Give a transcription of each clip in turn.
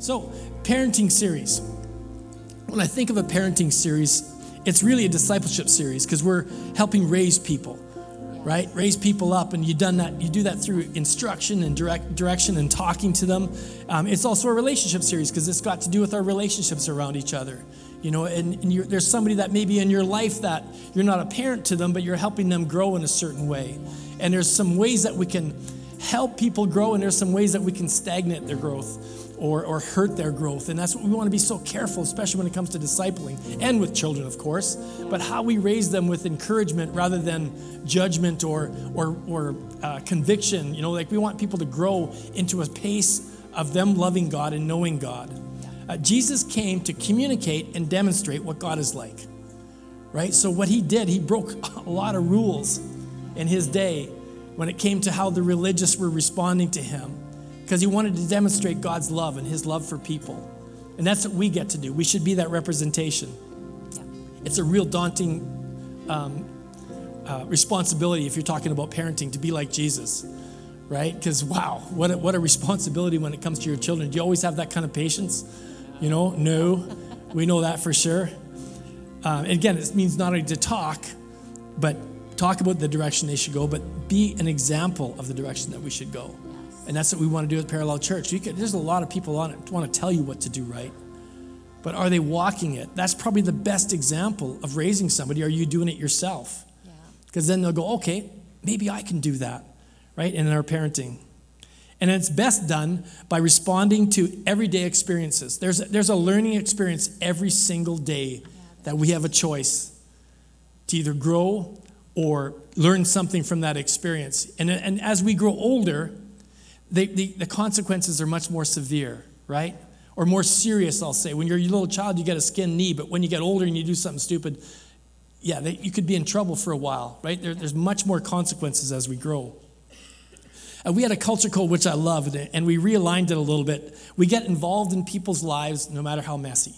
So, parenting series. When I think of a parenting series, it's really a discipleship series because we're helping raise people, right? Raise people up, and you done that. You do that through instruction and direct direction and talking to them. Um, it's also a relationship series because it's got to do with our relationships around each other. You know, and, and there's somebody that maybe in your life that you're not a parent to them, but you're helping them grow in a certain way. And there's some ways that we can help people grow, and there's some ways that we can stagnate their growth or, or hurt their growth. And that's what we want to be so careful, especially when it comes to discipling and with children, of course, but how we raise them with encouragement rather than judgment or, or, or uh, conviction. You know, like we want people to grow into a pace of them loving God and knowing God. Uh, Jesus came to communicate and demonstrate what God is like, right? So, what he did, he broke a lot of rules in his day when it came to how the religious were responding to him because he wanted to demonstrate God's love and his love for people. And that's what we get to do. We should be that representation. Yeah. It's a real daunting um, uh, responsibility if you're talking about parenting to be like Jesus, right? Because, wow, what a, what a responsibility when it comes to your children. Do you always have that kind of patience? You know, no, we know that for sure. Um, and again, it means not only to talk, but talk about the direction they should go, but be an example of the direction that we should go. And that's what we want to do at Parallel Church. Could, there's a lot of people on it want to tell you what to do right. But are they walking it? That's probably the best example of raising somebody. Are you doing it yourself? Because yeah. then they'll go, okay, maybe I can do that, right? And in our parenting. And it's best done by responding to everyday experiences. There's a, there's a learning experience every single day that we have a choice to either grow or learn something from that experience. And, and as we grow older, the, the, the consequences are much more severe, right? Or more serious, I'll say. When you're a little child, you get a skinned knee, but when you get older and you do something stupid, yeah, they, you could be in trouble for a while, right? There, there's much more consequences as we grow. Uh, we had a culture code which I loved, and we realigned it a little bit. We get involved in people's lives no matter how messy,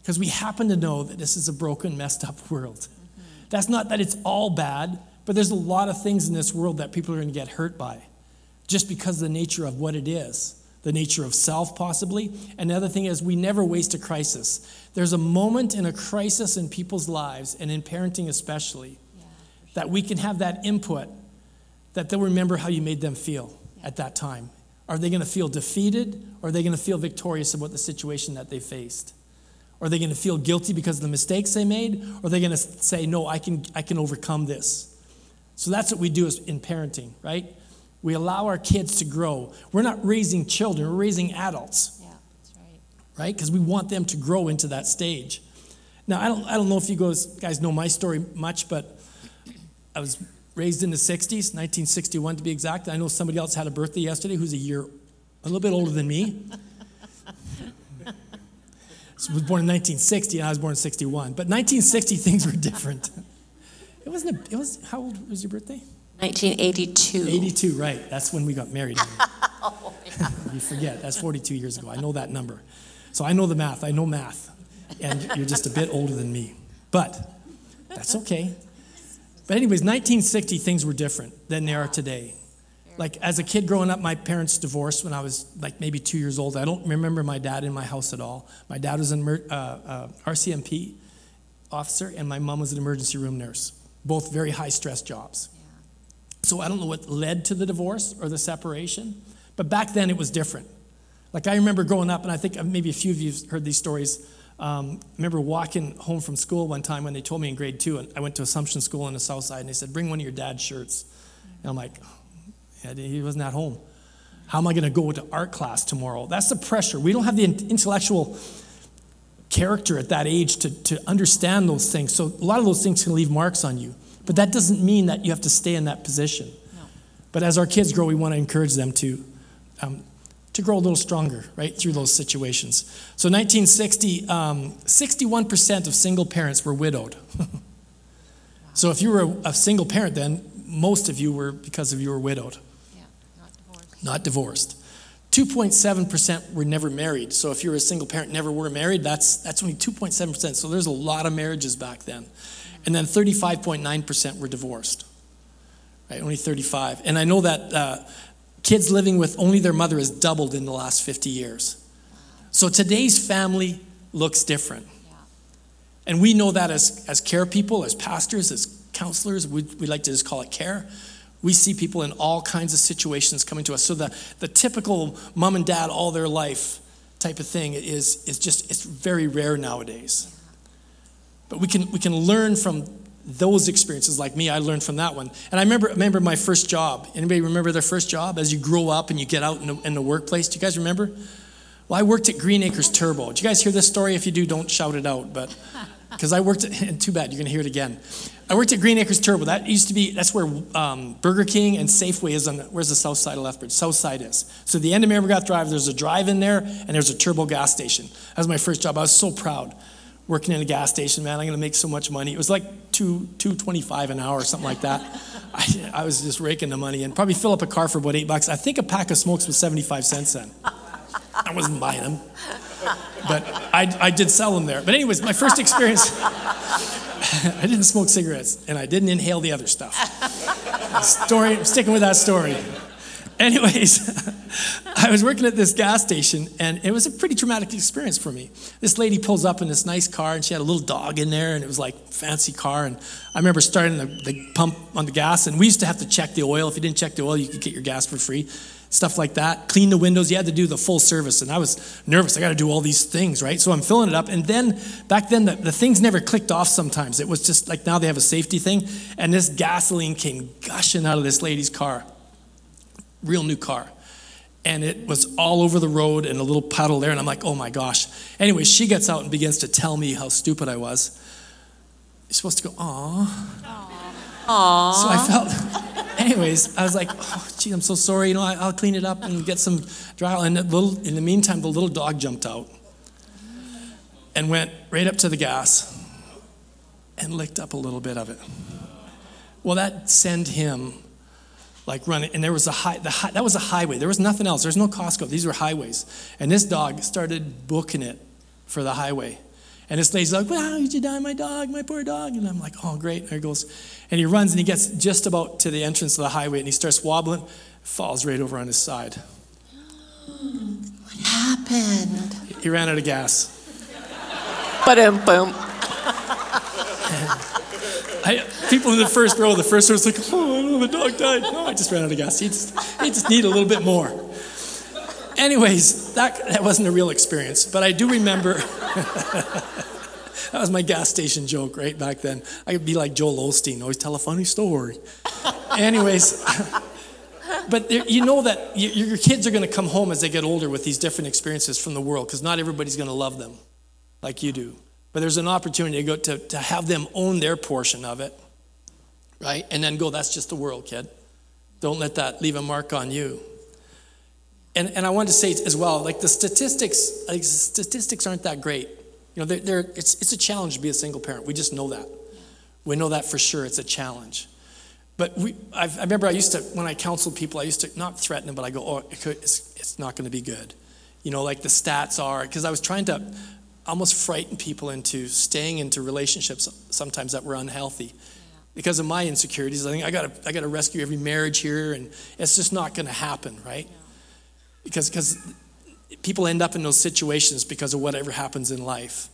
because mm-hmm. we happen to know that this is a broken, messed up world. Mm-hmm. That's not that it's all bad, but there's a lot of things in this world that people are going to get hurt by just because of the nature of what it is the nature of self, possibly. And the other thing is, we never waste a crisis. There's a moment in a crisis in people's lives, and in parenting especially, yeah, sure. that we can have that input that they'll remember how you made them feel yeah. at that time. Are they going to feel defeated, or are they going to feel victorious about the situation that they faced? Are they going to feel guilty because of the mistakes they made, or are they going to say, No, I can, I can overcome this? So that's what we do in parenting, right? We allow our kids to grow. We're not raising children, we're raising adults. Yeah, that's right. Right? Because we want them to grow into that stage. Now, I don't, I don't know if you guys know my story much, but I was raised in the 60s, 1961 to be exact. I know somebody else had a birthday yesterday who's a year, a little bit older than me. so was born in 1960 and I was born in 61. But 1960 things were different. It wasn't, a, it was, how old was your birthday? 1982. 82, right. That's when we got married. oh, yeah. you forget, that's 42 years ago. I know that number. So I know the math. I know math. And you're just a bit older than me. But that's okay. But, anyways, 1960, things were different than they are today. Like, as a kid growing up, my parents divorced when I was like maybe two years old. I don't remember my dad in my house at all. My dad was an uh, uh, RCMP officer, and my mom was an emergency room nurse. Both very high stress jobs. So I don't know what led to the divorce or the separation, but back then it was different. Like I remember growing up, and I think maybe a few of you have heard these stories. Um, I remember walking home from school one time when they told me in grade two, and I went to Assumption School on the south side, and they said, Bring one of your dad's shirts. And I'm like, yeah, he wasn't at home. How am I going to go to art class tomorrow? That's the pressure. We don't have the intellectual character at that age to, to understand those things. So a lot of those things can leave marks on you. But that doesn't mean that you have to stay in that position. No. But as our kids grow, we want to encourage them to, um, to grow a little stronger, right, through those situations. So 1960, um, 61% of single parents were widowed. wow. So if you were a, a, single parent then, most of you were because of you were widowed. Yeah, not divorced. Not divorced. 2.7% were never married. So if you're a single parent, never were married, that's, that's only 2.7%. So there's a lot of marriages back then. And then 35.9% were divorced. Right, only 35. And I know that uh, kids living with only their mother has doubled in the last 50 years. So today's family looks different. Yeah. And we know that as, as care people, as pastors, as counselors, we, we like to just call it care. We see people in all kinds of situations coming to us. So the, the typical mom and dad all their life type of thing is, is just, it's very rare nowadays. But we can, we can learn from those experiences like me. I learned from that one. And I remember, remember my first job. Anybody remember their first job as you grow up and you get out in the, in the workplace? Do you guys remember? Well, I worked at Green Acres Turbo. do you guys hear this story? If you do, don't shout it out. But because I worked at, too bad, you're going to hear it again. I worked at Green Acres Turbo. That used to be, that's where um, Burger King and Safeway is on, the, where's the south side of Lethbridge? South side is. So the end of Mayor Magrath Drive, there's a drive in there and there's a turbo gas station. That was my first job. I was so proud working in a gas station, man. I'm to make so much money. It was like two, 225 an hour or something like that. I, I was just raking the money and probably fill up a car for about eight bucks. I think a pack of smokes was 75 cents then. I wasn't buying them. But I, I did sell them there. But, anyways, my first experience, I didn't smoke cigarettes and I didn't inhale the other stuff. Story, I'm sticking with that story. Anyways, I was working at this gas station and it was a pretty traumatic experience for me. This lady pulls up in this nice car and she had a little dog in there and it was like fancy car. And I remember starting the, the pump on the gas and we used to have to check the oil. If you didn't check the oil, you could get your gas for free stuff like that. Clean the windows. You had to do the full service. And I was nervous. I got to do all these things, right? So I'm filling it up. And then back then, the, the things never clicked off sometimes. It was just like now they have a safety thing. And this gasoline came gushing out of this lady's car. Real new car. And it was all over the road and a little puddle there. And I'm like, oh my gosh. Anyway, she gets out and begins to tell me how stupid I was. You're supposed to go, aw. Aww. So I felt, anyways, I was like, oh, gee, I'm so sorry. You know, I, will clean it up and get some dry. And the little, in the meantime, the little dog jumped out and went right up to the gas and licked up a little bit of it. Well, that sent him like running, and there was a high, the high, that was a highway. There was nothing else. There's no Costco. These were highways, and this dog started booking it for the highway. And this lady's like, wow, did you die, my dog, my poor dog? And I'm like, oh, great. And there he goes. And he runs and he gets just about to the entrance of the highway and he starts wobbling, falls right over on his side. What happened? He ran out of gas. Boom, boom. I, people in the first row, the first row was like, oh, the dog died. No, I just ran out of gas. He just, he just needed a little bit more. Anyways, that, that wasn't a real experience, but I do remember that was my gas station joke right back then. I could be like Joel Osteen, always tell a funny story. Anyways, but there, you know that your, your kids are going to come home as they get older with these different experiences from the world because not everybody's going to love them like you do. But there's an opportunity to go to, to have them own their portion of it, right? And then go, that's just the world, kid. Don't let that leave a mark on you. And, and I wanted to say as well, like the statistics, like statistics aren't that great. You know, they're, they're, it's, it's a challenge to be a single parent. We just know that. We know that for sure. It's a challenge. But we, I've, i remember I used to, when I counseled people, I used to not threaten them, but I go, oh, it could, it's, it's not going to be good. You know, like the stats are, because I was trying to almost frighten people into staying into relationships sometimes that were unhealthy. Because of my insecurities, I think I gotta, I got to rescue every marriage here, and it's just not going to happen, right? Because because people end up in those situations because of whatever happens in life.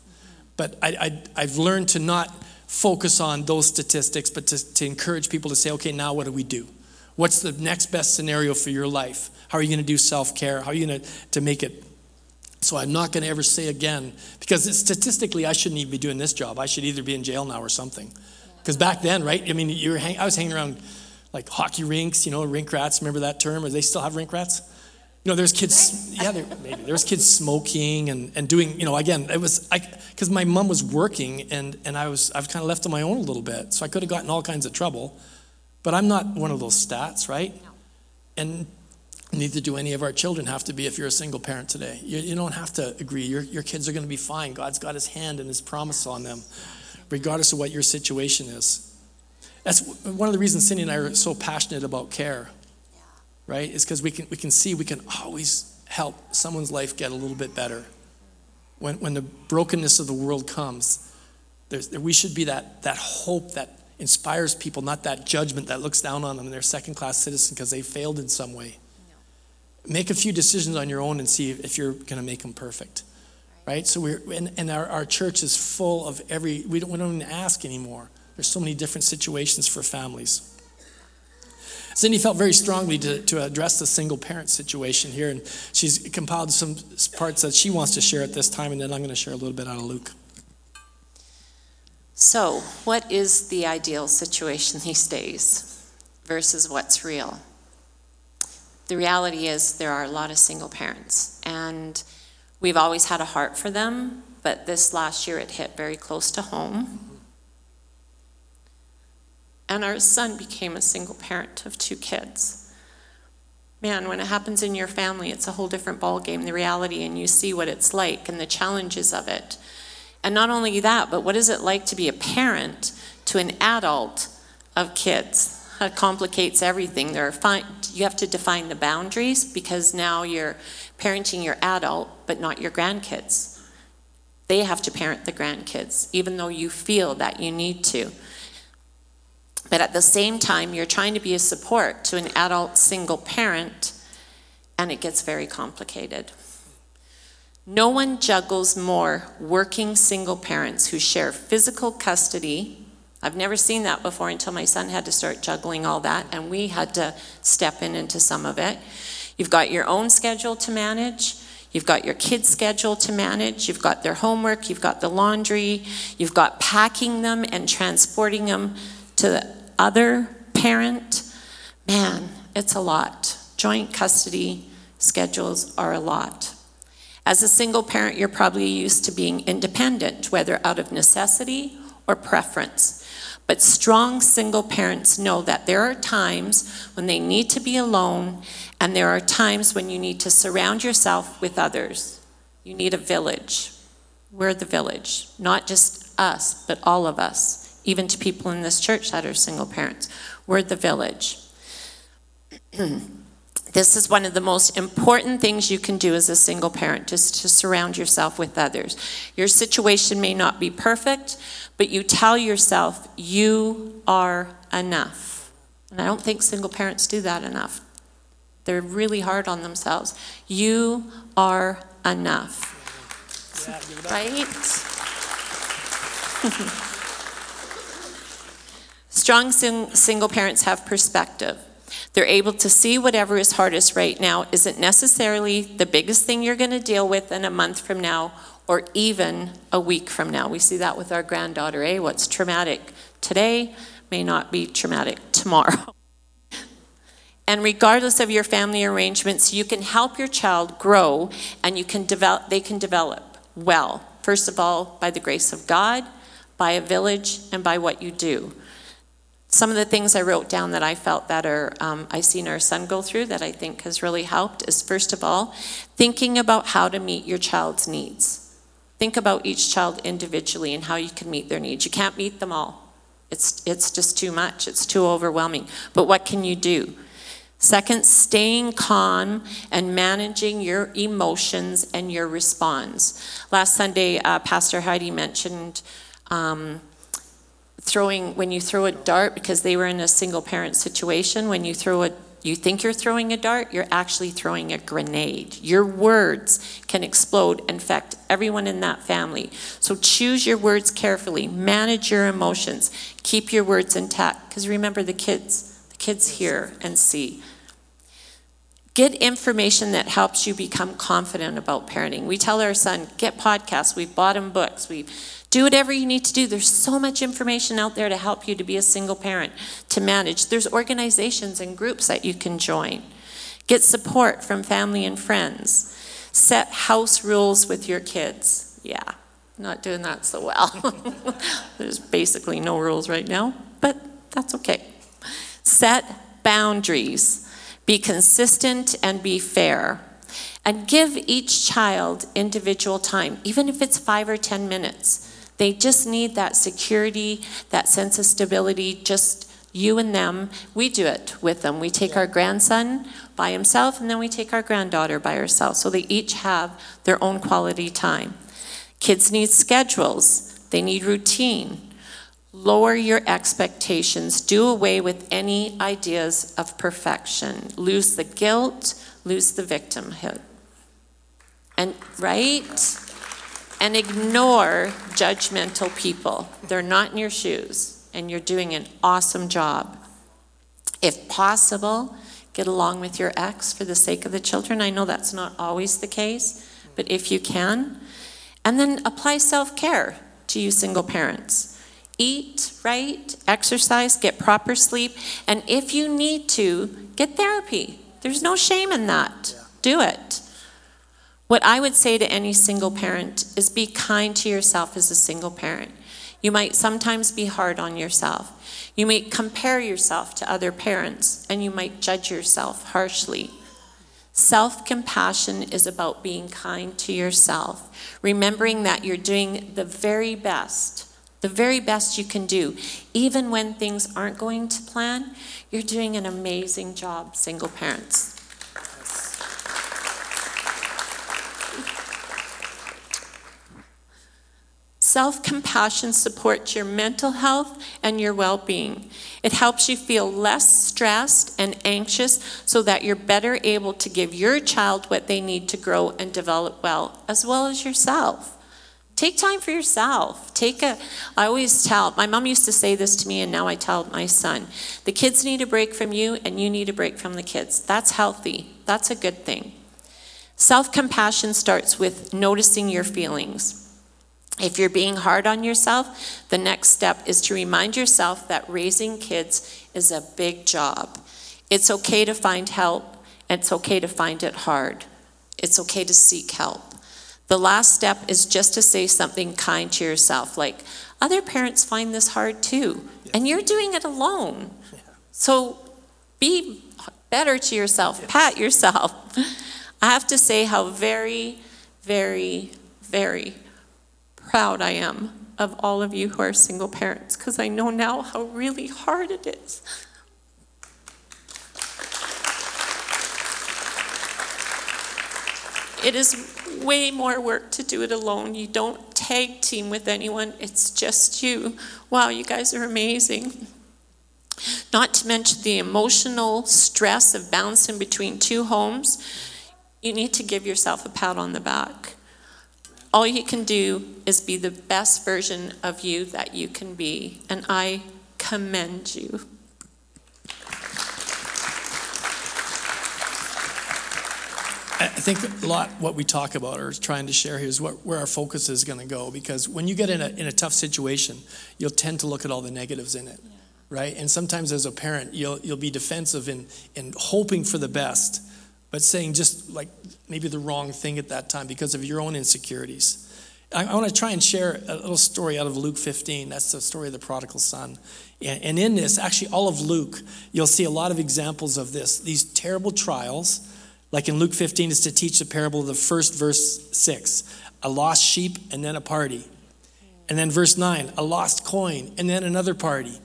But I, I, have learned to not focus on those statistics, but to, to encourage people to say, okay, now what do we do? What's the next best scenario for your life? How are you going to do self care? How are you going to, to make it? So I'm not going to ever say again, because statistically, I shouldn't even be doing this job. I should either be in jail now or something. Because back then, right? I mean, you were hang, I was hanging around like hockey rinks, you know, rink rats. Remember that term? Or they still have rink rats? You know, there's kids, yeah, there, maybe. There was kids smoking and, and doing, you know, again, it was, because my mom was working and, and I was, I've kind of left on my own a little bit. So I could have gotten all kinds of trouble. But I'm not one of those stats, right? And neither do any of our children have to be if you're a single parent today. You, you don't have to agree. Your, your kids are going to be fine. God's got his hand and his promise on them, regardless of what your situation is. That's one of the reasons Cindy and I are so passionate about care right? Is because we can, we can see we can always help someone's life get a little bit better. When, when the brokenness of the world comes, there's, we should be that, that hope that inspires people, not that judgment that looks down on them and they're second class citizens because they failed in some way. Make a few decisions on your own and see if you're going to make them perfect. right? So we're, and, and our, our church is full of every, we don't, we don't even ask anymore. There's so many different situations for families. Cindy felt very strongly to, to address the single parent situation here, and she's compiled some parts that she wants to share at this time, and then I'm going to share a little bit out of Luke. So, what is the ideal situation these days versus what's real? The reality is there are a lot of single parents, and we've always had a heart for them, but this last year it hit very close to home. And our son became a single parent of two kids. Man, when it happens in your family, it's a whole different ballgame, the reality, and you see what it's like and the challenges of it. And not only that, but what is it like to be a parent to an adult of kids? That complicates everything. There are you have to define the boundaries because now you're parenting your adult, but not your grandkids. They have to parent the grandkids, even though you feel that you need to. But at the same time, you're trying to be a support to an adult single parent, and it gets very complicated. No one juggles more working single parents who share physical custody. I've never seen that before until my son had to start juggling all that, and we had to step in into some of it. You've got your own schedule to manage. You've got your kids' schedule to manage. You've got their homework. You've got the laundry. You've got packing them and transporting them to the other parent. Man, it's a lot. Joint custody schedules are a lot. As a single parent, you're probably used to being independent, whether out of necessity or preference. But strong single parents know that there are times when they need to be alone, and there are times when you need to surround yourself with others. You need a village. We're the village, not just us, but all of us, even to people in this church that are single parents. We're the village. This is one of the most important things you can do as a single parent, just to surround yourself with others. Your situation may not be perfect, but you tell yourself you are enough. And I don't think single parents do that enough. They're really hard on themselves. You are enough. right? Strong sing- single parents have perspective. They're able to see whatever is hardest right now isn't necessarily the biggest thing you're going to deal with in a month from now or even a week from now. We see that with our granddaughter, eh? What's traumatic today may not be traumatic tomorrow. And regardless of your family arrangements, you can help your child grow and you can develop they can develop well. First of all, by the grace of God, by a village, and by what you do some of the things I wrote down that I felt that are um, I seen our son go through that I think has really helped is first of all thinking about how to meet your child's needs. Think about each child individually and how you can meet their needs. You can't meet them all. It's it's just too much. It's too overwhelming. But what can you do? Second, staying calm and managing your emotions and your response. Last Sunday, uh, Pastor Heidi mentioned. Um, throwing when you throw a dart because they were in a single parent situation when you throw a you think you're throwing a dart you're actually throwing a grenade your words can explode and affect everyone in that family so choose your words carefully manage your emotions keep your words intact because remember the kids the kids hear and see Get information that helps you become confident about parenting. We tell our son, get podcasts. We've bought him books. We've do whatever you need to do. There's so much information out there to help you to be a single parent, to manage. There's organizations and groups that you can join. Get support from family and friends. Set house rules with your kids. Yeah, not doing that so well. There's basically no rules right now, but that's okay. Set boundaries. Be consistent and be fair. And give each child individual time, even if it's five or 10 minutes. They just need that security, that sense of stability, just you and them. We do it with them. We take our grandson by himself, and then we take our granddaughter by herself. So they each have their own quality time. Kids need schedules, they need routine. Lower your expectations. Do away with any ideas of perfection. Lose the guilt, lose the victimhood. And, right? And ignore judgmental people. They're not in your shoes, and you're doing an awesome job. If possible, get along with your ex for the sake of the children. I know that's not always the case, but if you can. And then apply self care to you single parents. Eat right, exercise, get proper sleep, and if you need to, get therapy. There's no shame in that. Do it. What I would say to any single parent is be kind to yourself as a single parent. You might sometimes be hard on yourself. You might compare yourself to other parents, and you might judge yourself harshly. Self compassion is about being kind to yourself, remembering that you're doing the very best, the very best you can do. Even when things aren't going to plan, you're doing an amazing job, single parents. Self compassion supports your mental health and your well being. It helps you feel less stressed and anxious so that you're better able to give your child what they need to grow and develop well, as well as yourself. Take time for yourself. Take a, I always tell, my mom used to say this to me, and now I tell my son the kids need a break from you, and you need a break from the kids. That's healthy, that's a good thing. Self compassion starts with noticing your feelings. If you're being hard on yourself, the next step is to remind yourself that raising kids is a big job. It's okay to find help, and it's okay to find it hard. It's okay to seek help. The last step is just to say something kind to yourself, like, other parents find this hard too, and you're doing it alone. So be better to yourself, pat yourself. I have to say how very, very, very proud I am of all of you who are single parents because I know now how really hard it is. It is way more work to do it alone. You don't tag team with anyone, it's just you. Wow, you guys are amazing. Not to mention the emotional stress of bouncing between two homes. You need to give yourself a pat on the back. All you can do is be the best version of you that you can be, and I commend you. I think a lot what we talk about or trying to share here is what, where our focus is going to go. Because when you get in a, in a tough situation, you'll tend to look at all the negatives in it, yeah. right? And sometimes as a parent, you'll, you'll be defensive in, in hoping for the best, but saying just like maybe the wrong thing at that time because of your own insecurities. I, I want to try and share a little story out of Luke 15. That's the story of the prodigal son. And, and in this, actually, all of Luke, you'll see a lot of examples of this. These terrible trials like in Luke 15, is to teach the parable of the first verse 6 a lost sheep and then a party. And then verse 9, a lost coin and then another party.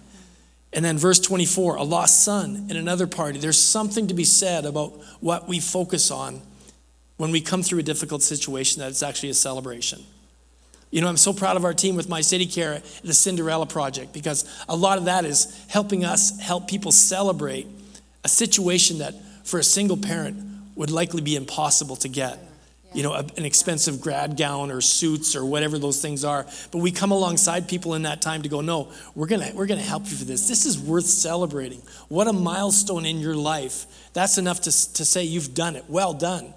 And then verse 24, a lost son and another party. There's something to be said about what we focus on when we come through a difficult situation that it's actually a celebration. You know, I'm so proud of our team with My City Care, the Cinderella Project, because a lot of that is helping us help people celebrate a situation that for a single parent would likely be impossible to get. You know, an expensive grad gown or suits or whatever those things are. But we come alongside people in that time to go, no, we're gonna, we're gonna help you for this. This is worth celebrating. What a milestone in your life. That's enough to, to say you've done it. Well done.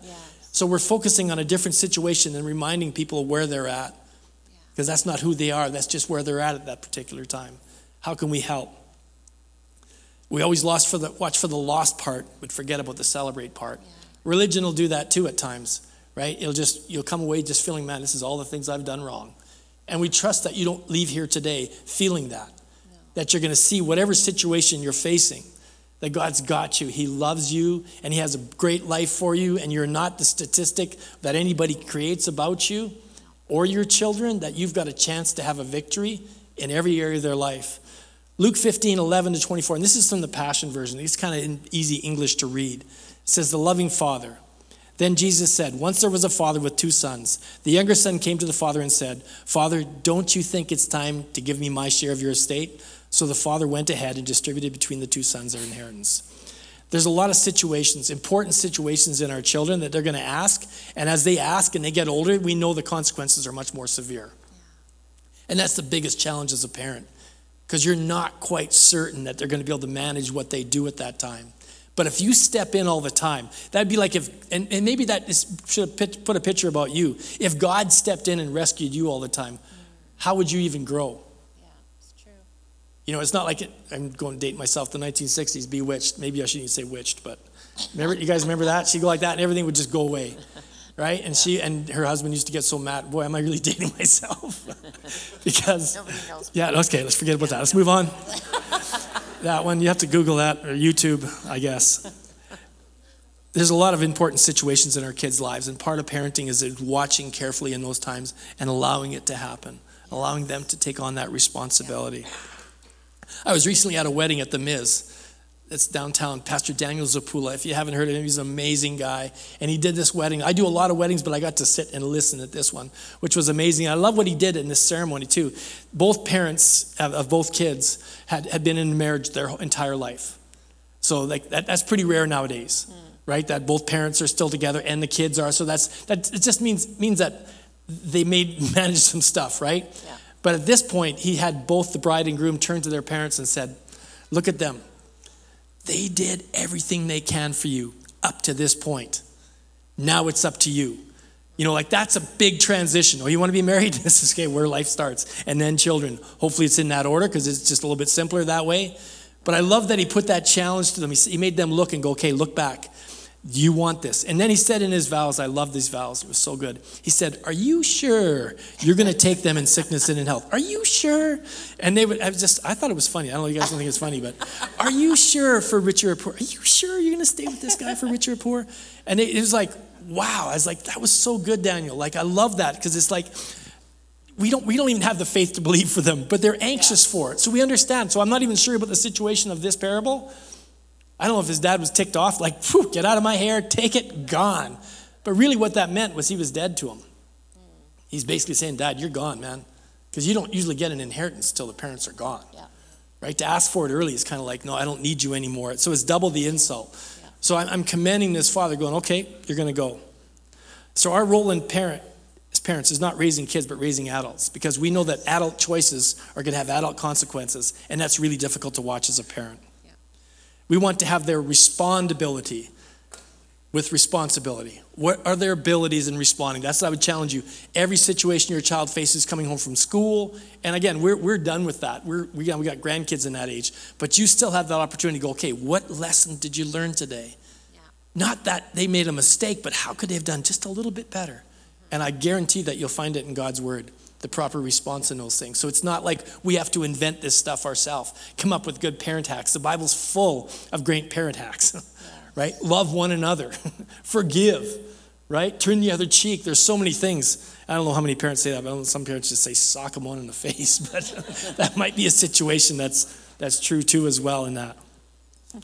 So we're focusing on a different situation and reminding people where they're at. Because that's not who they are, that's just where they're at at that particular time. How can we help? We always lost for the, watch for the lost part, but forget about the celebrate part. Yeah. Religion will do that too at times, right? It'll just, you'll come away just feeling, man, this is all the things I've done wrong. And we trust that you don't leave here today feeling that, no. that you're going to see whatever situation you're facing, that God's got you. He loves you and He has a great life for you, and you're not the statistic that anybody creates about you or your children, that you've got a chance to have a victory in every area of their life. Luke 15, 11 to 24, and this is from the Passion Version. It's kind of easy English to read says the loving father. Then Jesus said, Once there was a father with two sons. The younger son came to the father and said, Father, don't you think it's time to give me my share of your estate? So the father went ahead and distributed between the two sons their inheritance. There's a lot of situations, important situations in our children that they're going to ask. And as they ask and they get older, we know the consequences are much more severe. And that's the biggest challenge as a parent because you're not quite certain that they're going to be able to manage what they do at that time. But if you step in all the time, that'd be like if, and, and maybe that is, should put a picture about you. If God stepped in and rescued you all the time, how would you even grow? Yeah, it's true. You know, it's not like it, I'm going to date myself, the 1960s, Bewitched. Maybe I shouldn't even say witched, but remember, you guys remember that? She'd go like that and everything would just go away. Right? And she and her husband used to get so mad. Boy, am I really dating myself? because, Nobody knows. yeah, okay, let's forget about that. Let's move on. That one, you have to Google that or YouTube, I guess. There's a lot of important situations in our kids' lives, and part of parenting is watching carefully in those times and allowing it to happen, allowing them to take on that responsibility. I was recently at a wedding at the Miz. It's downtown, Pastor Daniel Zapula. If you haven't heard of him, he's an amazing guy. And he did this wedding. I do a lot of weddings, but I got to sit and listen at this one, which was amazing. I love what he did in this ceremony, too. Both parents of, of both kids had, had been in marriage their entire life. So like that, that's pretty rare nowadays, mm. right? That both parents are still together and the kids are. So that's that. It just means means that they made manage some stuff, right? Yeah. But at this point, he had both the bride and groom turn to their parents and said, "Look at them. They did everything they can for you up to this point. Now it's up to you." You know, like that's a big transition. Oh, you want to be married? This is okay, where life starts. And then children. Hopefully it's in that order because it's just a little bit simpler that way. But I love that he put that challenge to them. He made them look and go, okay, look back. You want this? And then he said in his vows, I love these vows, it was so good. He said, Are you sure you're going to take them in sickness and in health? Are you sure? And they would, I was just, I thought it was funny. I don't know if you guys don't think it's funny, but are you sure for richer or poor? Are you sure you're going to stay with this guy for richer or poor? And it, it was like, wow. I was like, that was so good, Daniel. Like, I love that because it's like, we don't, we don't even have the faith to believe for them, but they're anxious yeah. for it. So we understand. So I'm not even sure about the situation of this parable. I don't know if his dad was ticked off, like, get out of my hair, take it, gone. But really, what that meant was he was dead to him. He's basically saying, Dad, you're gone, man. Because you don't usually get an inheritance till the parents are gone. Yeah. Right? To ask for it early is kind of like, no, I don't need you anymore. So it's double the insult. Yeah. So I'm, I'm commending this father, going, okay, you're going to go. So our role in parent as parents is not raising kids, but raising adults, because we know that adult choices are going to have adult consequences, and that's really difficult to watch as a parent. We want to have their respondability with responsibility. What are their abilities in responding? That's what I would challenge you. Every situation your child faces coming home from school, and again, we're, we're done with that. We're, we, got, we got grandkids in that age, but you still have that opportunity to go, okay, what lesson did you learn today? Yeah. Not that they made a mistake, but how could they have done just a little bit better? And I guarantee that you'll find it in God's word, the proper response in those things. So it's not like we have to invent this stuff ourselves, come up with good parent hacks. The Bible's full of great parent hacks, right? Love one another, forgive, right? Turn the other cheek. There's so many things. I don't know how many parents say that, but some parents just say sock them one in the face. But that might be a situation that's, that's true too, as well, in that.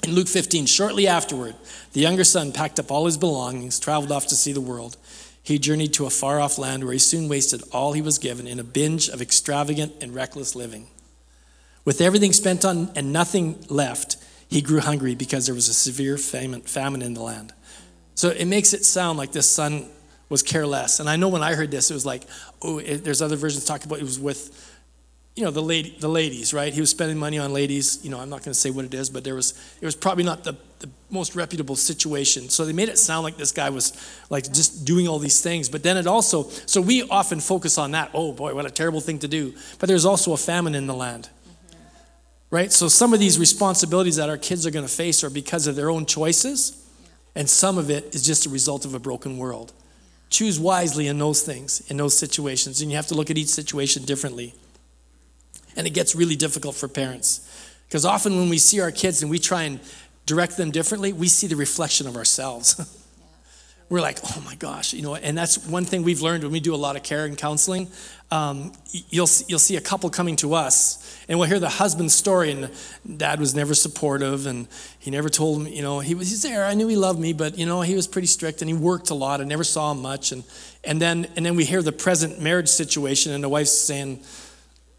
In Luke 15, shortly afterward, the younger son packed up all his belongings, traveled off to see the world. He journeyed to a far off land where he soon wasted all he was given in a binge of extravagant and reckless living. With everything spent on and nothing left, he grew hungry because there was a severe famine, in the land. So it makes it sound like this son was careless. And I know when I heard this, it was like, oh, it, there's other versions talking about it was with you know the lady the ladies right he was spending money on ladies you know i'm not going to say what it is but there was it was probably not the, the most reputable situation so they made it sound like this guy was like just doing all these things but then it also so we often focus on that oh boy what a terrible thing to do but there's also a famine in the land mm-hmm. right so some of these responsibilities that our kids are going to face are because of their own choices yeah. and some of it is just a result of a broken world yeah. choose wisely in those things in those situations and you have to look at each situation differently and it gets really difficult for parents. Because often when we see our kids and we try and direct them differently, we see the reflection of ourselves. We're like, oh my gosh, you know, and that's one thing we've learned when we do a lot of care and counseling. Um, you'll, you'll see a couple coming to us, and we'll hear the husband's story, and dad was never supportive, and he never told him, you know, he was he's there. I knew he loved me, but, you know, he was pretty strict, and he worked a lot. I never saw him much. And, and, then, and then we hear the present marriage situation, and the wife's saying,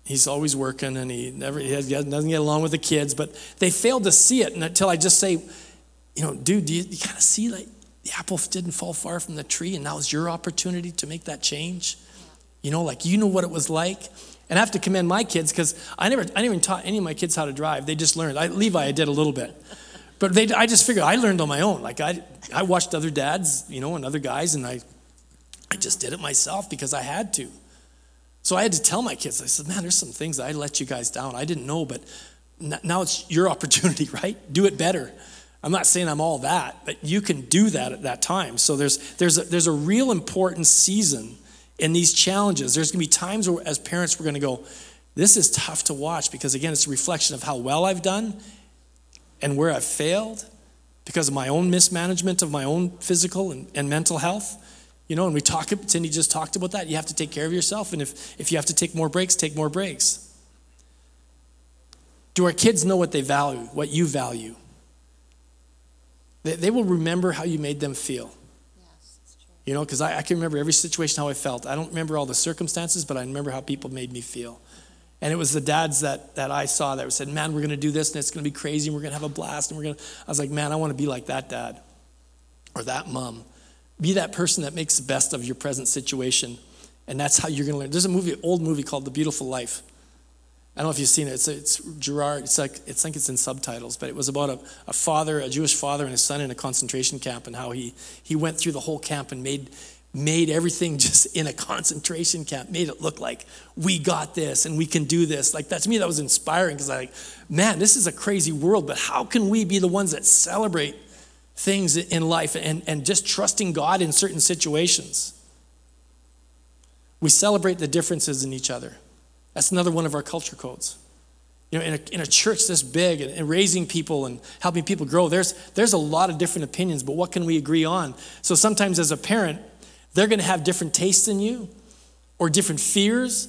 he's always working and he never he, doesn't get along with the kids but they failed to see it until i just say you know, dude, do you, you kind of see like the apple didn't fall far from the tree and now it's your opportunity to make that change? You know, like you know what it was like. And I have to commend my kids because I never, I never even taught any of my kids how to drive. They just learned. I, Levi, I did a little bit. But they, I just figured I learned on my own. Like I, I watched other dads, you know, and other guys, and I, I just did it myself because I had to. So I had to tell my kids, I said, man, there's some things I let you guys down. I didn't know, but now it's your opportunity, right? Do it better. I'm not saying I'm all that, but you can do that at that time. So there's, there's, a, there's a real important season in these challenges. There's going to be times where, as parents, we're going to go, this is tough to watch because, again, it's a reflection of how well I've done and where I've failed because of my own mismanagement of my own physical and, and mental health. You know, and we talk, Cindy just talked about that. You have to take care of yourself. And if, if you have to take more breaks, take more breaks. Do our kids know what they value, what you value? They, they will remember how you made them feel. You know, because I, I, can remember every situation how I felt. I don't remember all the circumstances, but I remember how people made me feel. And it was the dads that, that I saw that said, Man, we're going to do this and it's going to be crazy and we're going to have a blast. And we're going to, I was like, Man, I want to be like that dad or that mom. Be that person that makes the best of your present situation. And that's how you're going to learn. There's a movie, old movie called The Beautiful Life. I don't know if you've seen it. It's, it's Gerard. It's like it's think it's in subtitles, but it was about a, a father, a Jewish father, and his son in a concentration camp, and how he he went through the whole camp and made made everything just in a concentration camp, made it look like we got this and we can do this. Like that to me, that was inspiring because I like, man, this is a crazy world, but how can we be the ones that celebrate things in life and, and just trusting God in certain situations? We celebrate the differences in each other. That's another one of our culture codes. You know, in a, in a church this big and, and, raising people and helping people grow, there's, there's a lot of different opinions, but what can we agree on? So sometimes as a parent, they're going to have different tastes than you or different fears,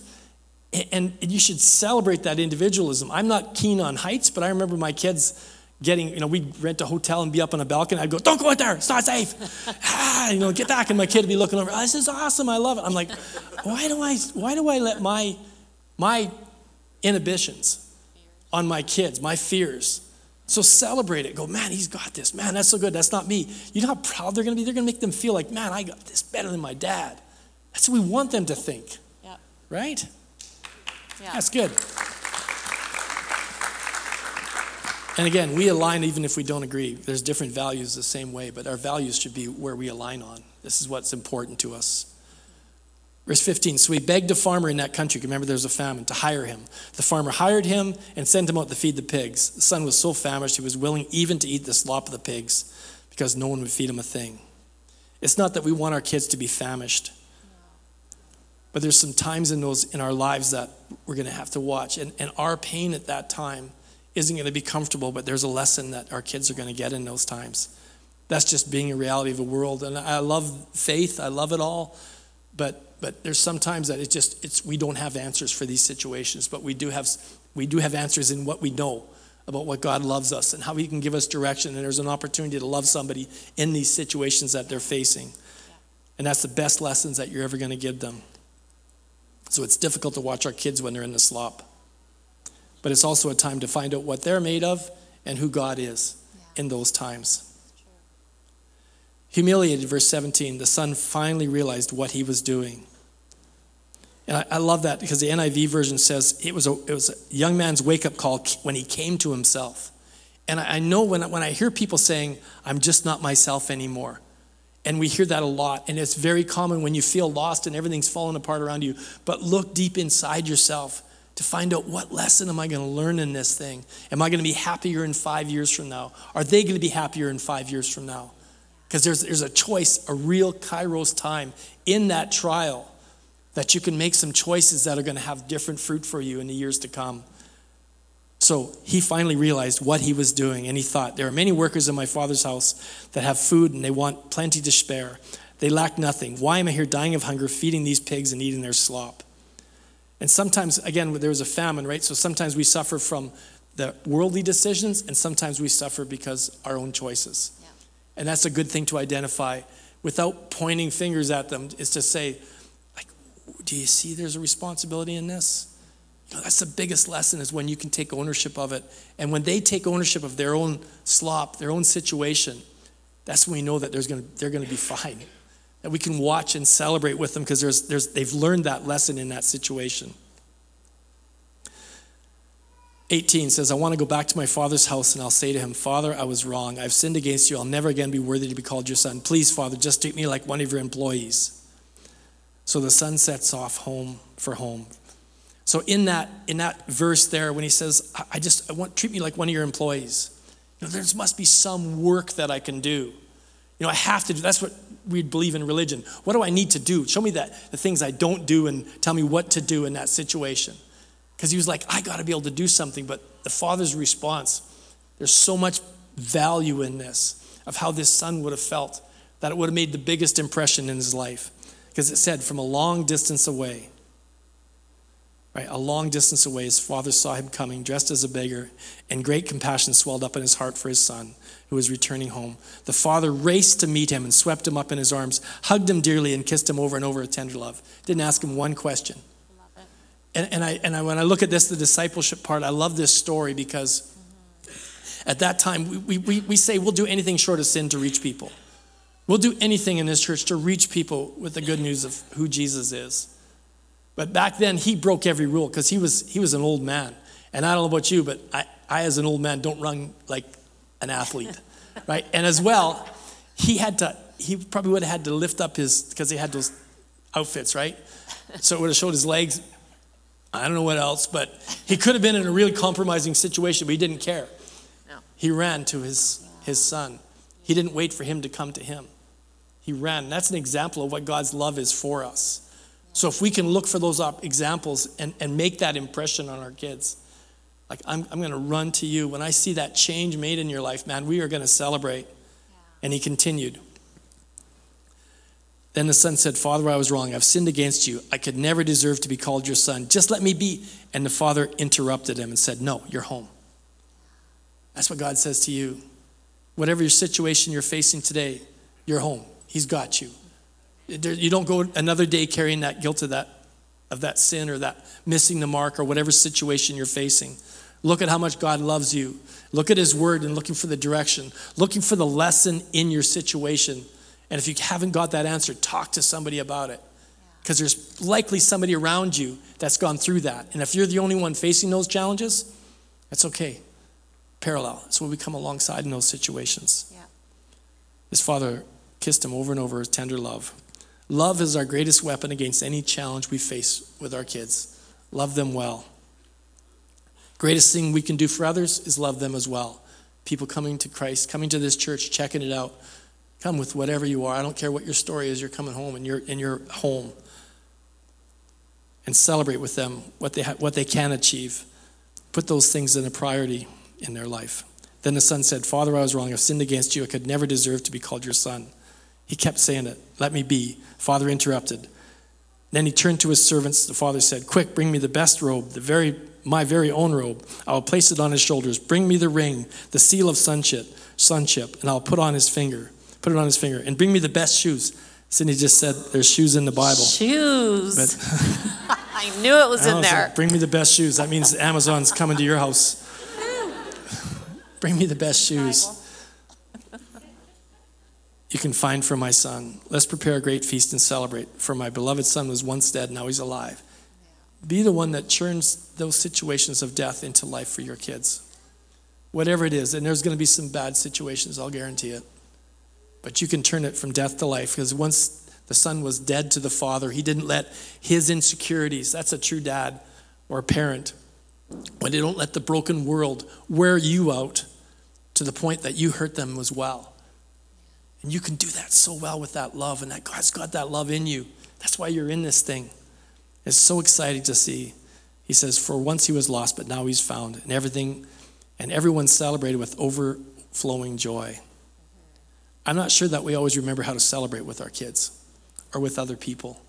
and, and you should celebrate that individualism. I'm not keen on heights, but I remember my kids getting, you know, we'd rent a hotel and be up on a balcony. I'd go, don't go out there, it's not safe. ah, you know, get back. And my kid would be looking over, oh, this is awesome, I love it. I'm like, why do I, why do I let my my inhibitions on my kids, my fears. So celebrate it. Go, man, he's got this. Man, that's so good. That's not me. You know how proud they're going to be? They're going to make them feel like, man, I got this better than my dad. That's what we want them to think. Yep. Right? Yeah. That's good. And again, we align even if we don't agree. There's different values the same way, but our values should be where we align on. This is what's important to us. Verse 15, so he begged a farmer in that country, remember there was a famine, to hire him. The farmer hired him and sent him out to feed the pigs. The son was so famished he was willing even to eat the slop of the pigs because no one would feed him a thing. It's not that we want our kids to be famished, but there's some times in those in our lives that we're going to have to watch. And, and our pain at that time isn't going to be comfortable, but there's a lesson that our kids are going to get in those times. That's just being a reality of the world. And I love faith, I love it all, but but there's sometimes that it's just it's we don't have answers for these situations, but we do have we do have answers in what we know about what God loves us and how He can give us direction. And there's an opportunity to love somebody in these situations that they're facing. And that's the best lessons that you're ever going to give them. So it's difficult to watch our kids when they're in the slop. But it's also a time to find out what they're made of and who God is yeah. in those times. Humiliated, verse 17, the son finally realized what he was doing. And I, I, love that because the NIV version says it was, a, it was a young man's wake up call when he came to himself. And I, I know when, when I hear people saying, I'm just not myself anymore, and we hear that a lot, and it's very common when you feel lost and everything's falling apart around you. But look deep inside yourself to find out what lesson am I going to learn in this thing? Am I going to be happier in five years from now? Are they going to be happier in five years from now? Because there's, there's a choice, a real kairos time in that trial that you can make some choices that are going to have different fruit for you in the years to come. So he finally realized what he was doing, and he thought, There are many workers in my father's house that have food and they want plenty to spare. They lack nothing. Why am I here dying of hunger, feeding these pigs and eating their slop? And sometimes, again, there was a famine, right? So sometimes we suffer from the worldly decisions, and sometimes we suffer because our own choices. And that's a good thing to identify without pointing fingers at them, is to say, like, do you see there's a responsibility in this? You know, that's the biggest lesson is when you can take ownership of it. And when they take ownership of their own slop, their own situation, that's when we know that there's gonna, they're going to be fine. That we can watch and celebrate with them because there's, there's, they've learned that lesson in that situation. 18 says, I want to go back to my father's house and I'll say to him, Father, I was wrong. I've sinned against you. I'll never again be worthy to be called your son. Please, Father, just treat me like one of your employees. So the son sets off home for home. So in that in that verse there, when he says, I just I want treat me like one of your employees, you know, there must be some work that I can do. You know, I have to do that's what we believe in religion. What do I need to do? Show me that the things I don't do and tell me what to do in that situation. Because he was like, I got to be able to do something. But the father's response, there's so much value in this of how this son would have felt that it would have made the biggest impression in his life. Because it said, from a long distance away, right, a long distance away, his father saw him coming, dressed as a beggar, and great compassion swelled up in his heart for his son who was returning home. The father raced to meet him and swept him up in his arms, hugged him dearly, and kissed him over and over with tender love. Didn't ask him one question. And, and, I, and I, when I look at this, the discipleship part, I love this story because at that time, we, we, we say we'll do anything short of sin to reach people. We'll do anything in this church to reach people with the good news of who Jesus is. But back then, he broke every rule because he was, he was an old man. And I don't know about you, but I, I, as an old man, don't run like an athlete, right? And as well, he had to, he probably would have had to lift up his, because he had those outfits, right? So it would have showed his legs I don't know what else, but he could have been in a really compromising situation, but he didn't care. No. He ran to his, his son. He didn't wait for him to come to him. He ran. That's an example of what God's love is for us. So if we can look for those examples and, and make that impression on our kids, like I'm, I'm going to run to you. When I see that change made in your life, man, we are going to celebrate. Yeah. And he continued. Then the son said, Father, I was wrong. I've sinned against you. I could never deserve to be called your son. Just let me be. And the father interrupted him and said, No, you're home. That's what God says to you. Whatever your situation you're facing today, you're home. He's got you. You don't go another day carrying that guilt of that, of that sin or that missing the mark or whatever situation you're facing. Look at how much God loves you. Look at His word and looking for the direction, looking for the lesson in your situation and if you haven't got that answer, talk to somebody about it. Because there's likely somebody around you that's gone through that. And if you're the only one facing those challenges, that's okay. Parallel. So we come alongside in those situations. Yeah. His father kissed him over and over with tender love. Love is our greatest weapon against any challenge we face with our kids. Love them well. Greatest thing we can do for others is love them as well. People coming to Christ, coming to this church, checking it out, Come with whatever you are. I don't care what your story is. You're coming home and you're in your home. And celebrate with them what they, ha- what they can achieve. Put those things in a priority in their life. Then the son said, Father, I was wrong. I've sinned against you. I could never deserve to be called your son. He kept saying it. Let me be. Father interrupted. Then he turned to his servants. The father said, Quick, bring me the best robe, the very, my very own robe. I will place it on his shoulders. Bring me the ring, the seal of sonship, sonship, and I'll put on his finger put it on his finger, and bring me the best shoes. Cindy just said there's shoes in the Bible. Shoes. But I knew it was in there. bring me the best shoes. That means Amazon's coming to your house. bring me the best shoes you can find for my son. Let's prepare a great feast and celebrate. For my beloved son was once dead, now he's alive. Be the one that churns those situations of death into life for your kids. Whatever it is, and there's going to be some bad situations, I'll guarantee it. But you can turn it from death to life because once the son was dead to the father, he didn't let his insecurities, that's a true dad or a parent, when they don't let the broken world wear you out to the point that you hurt them as well. And you can do that so well with that love, and that God's got that love in you. That's why you're in this thing. It's so exciting to see. He says, For once he was lost, but now he's found, and everything, and everyone celebrated with overflowing joy. I'm not sure that we always remember how to celebrate with our kids or with other people.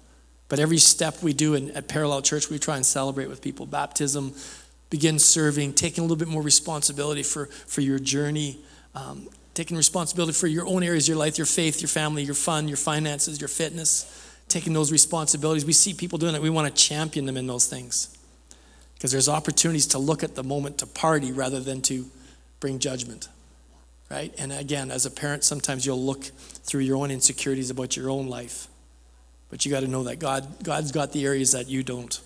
But every step we do in, at Parallel Church, we try and celebrate with people. Baptism, begin serving, taking a little bit more responsibility for, for your journey, um, taking responsibility for your own areas of your life, your faith, your family, your fun, your finances, your fitness, taking those responsibilities. We see people doing it, we want to champion them in those things. Because there's opportunities to look at the moment to party rather than to bring judgment, right? And again, as a parent, sometimes you'll look through your own insecurities about your own life. But you got to know that God, God's got the areas that you don't.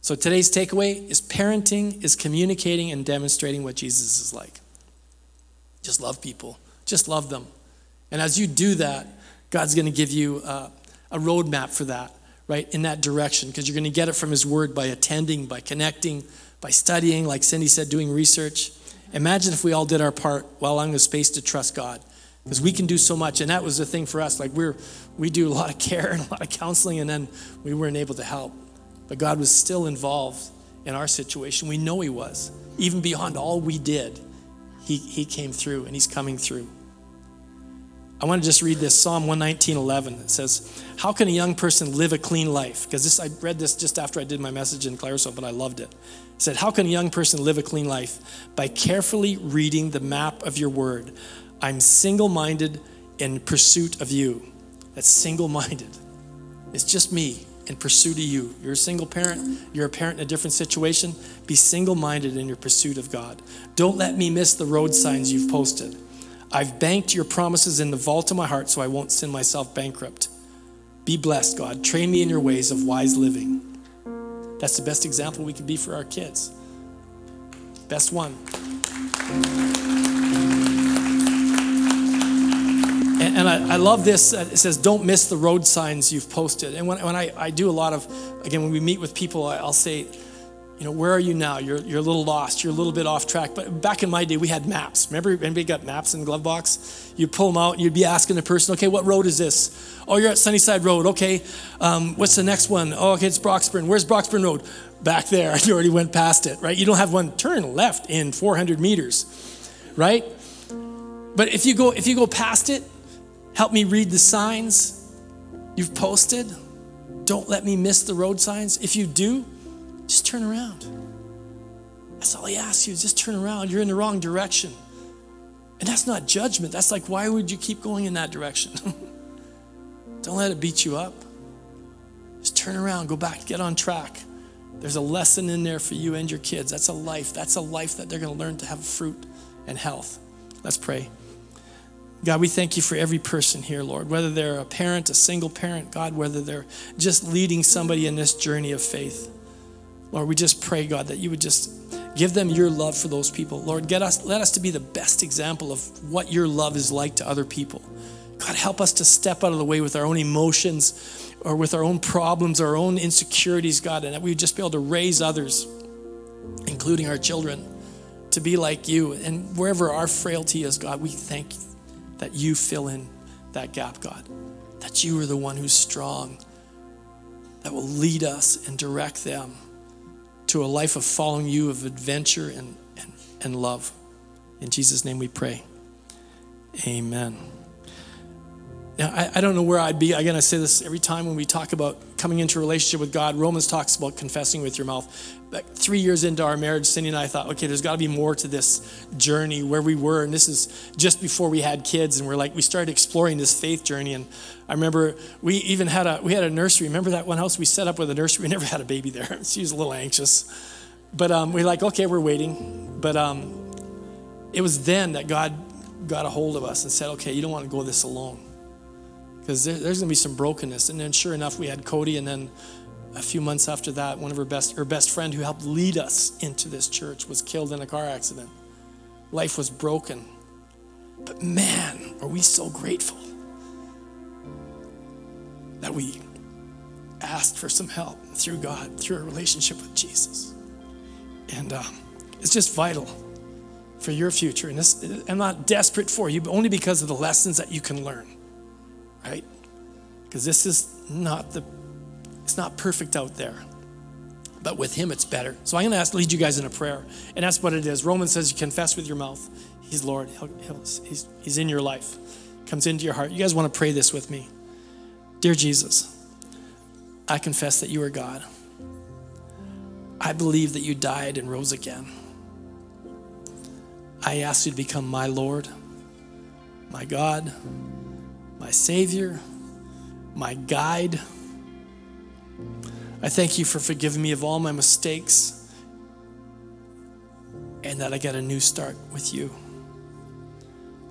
So today's takeaway is parenting is communicating and demonstrating what Jesus is like. Just love people, just love them. And as you do that, God's going to give you a, a roadmap for that, right, in that direction, because you're going to get it from His Word by attending, by connecting, by studying, like Cindy said, doing research. Imagine if we all did our part while allowing the space to trust God because we can do so much and that was the thing for us like we're we do a lot of care and a lot of counseling and then we weren't able to help but God was still involved in our situation. We know He was. Even beyond all we did, He, he came through and He's coming through. I want to just read this Psalm 119 11. It says, How can a young person live a clean life? Because this I read this just after I did my message in Clarisville, but I loved it. It said, How can a young person live a clean life? By carefully reading the map of your word. I'm single minded in pursuit of you. That's single minded. It's just me in pursuit of you. You're a single parent, you're a parent in a different situation. Be single minded in your pursuit of God. Don't let me miss the road signs you've posted. I've banked your promises in the vault of my heart so I won't send myself bankrupt. Be blessed, God. Train me in your ways of wise living. That's the best example we can be for our kids. Best one. And, and I, I, love this. It says, don't miss the road signs you've posted. And when, when I, I do a lot of, again, when we meet with people, I, I'll say, you know, where are you now? You're, you're a little lost. You're a little bit off track. But back in my day, we had maps. Remember, anybody got maps in the glove box? You'd pull them out you'd be asking the person, okay, what road is this? Oh, you're at Sunnyside Road. Okay. Um, what's the next one? Oh, okay, it's Broxburn. Where's Broxburn Road? Back there. You already went past it, right? You don't have one turn left in 400 meters, right? But if you go if you go past it, Help me read the signs you've posted. Don't let me miss the road signs. If you do, just turn around. That's all he asks you, just turn around. You're in the wrong direction. And that's not judgment. That's like, why would you keep going in that direction? Don't let it beat you up. Just turn around, go back, get on track. There's a lesson in there for you and your kids. That's a life. That's a life that they're going to learn to have fruit and health. Let's pray. God, we thank you for every person here, Lord, whether they're a parent, a single parent, God, whether they're just leading somebody in this journey of faith. Lord, we just pray, God, that you would just give them your love for those people. Lord, get us, let us to be the best example of what your love is like to other people. God, help us to step out of the way with our own emotions or with our own problems, our own insecurities, God, and that we would just be able to raise others, including our children, to be like you. And wherever our frailty is, God, we thank you that you fill in that gap, God. That you are the one who's strong, that will lead us and direct them to a life of following you, of adventure and, and, and love. In Jesus' name we pray. Amen. Now, I, I don't know where I'd be. Again, I say this every time when we talk about coming into a relationship with God. Romans talks about confessing with your mouth. Like three years into our marriage, Cindy and I thought, okay, there's got to be more to this journey where we were. And this is just before we had kids. And we're like, we started exploring this faith journey. And I remember we even had a, we had a nursery. Remember that one house we set up with a nursery? We never had a baby there. she was a little anxious. But um, we're like, okay, we're waiting. But um, it was then that God got a hold of us and said, okay, you don't want to go this alone because there's going to be some brokenness. And then, sure enough, we had Cody, and then a few months after that, one of her best, her best friend who helped lead us into this church was killed in a car accident. Life was broken. But man, are we so grateful that we asked for some help through God, through a relationship with Jesus. And um, it's just vital for your future. And this, I'm not desperate for you, but only because of the lessons that you can learn right? Because this is not the, it's not perfect out there. But with him, it's better. So I'm going to ask, lead you guys in a prayer. And that's what it is. Romans says you confess with your mouth. He's Lord. He'll, he'll, he's, he's in your life. Comes into your heart. You guys want to pray this with me. Dear Jesus, I confess that you are God. I believe that you died and rose again. I ask you to become my Lord, my God, my Savior, my guide. I thank you for forgiving me of all my mistakes and that I get a new start with you.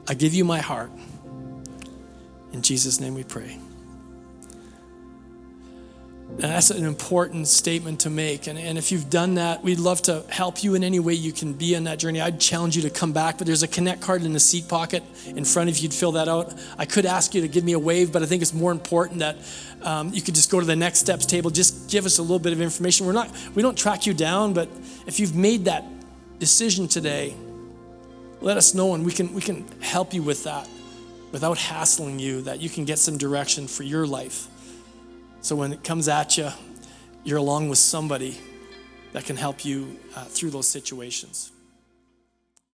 I give you my heart. In Jesus' name we pray. And that's an important statement to make. And, and if you've done that, we'd love to help you in any way you can be on that journey. I'd challenge you to come back, but there's a connect card in the seat pocket in front of you. You'd fill that out. I could ask you to give me a wave, but I think it's more important that um, you could just go to the next steps table. Just give us a little bit of information. We're not, we don't track you down, but if you've made that decision today, let us know and we can, we can help you with that without hassling you, that you can get some direction for your life. So when it comes at you, you're along with somebody that can help you uh, through those situations.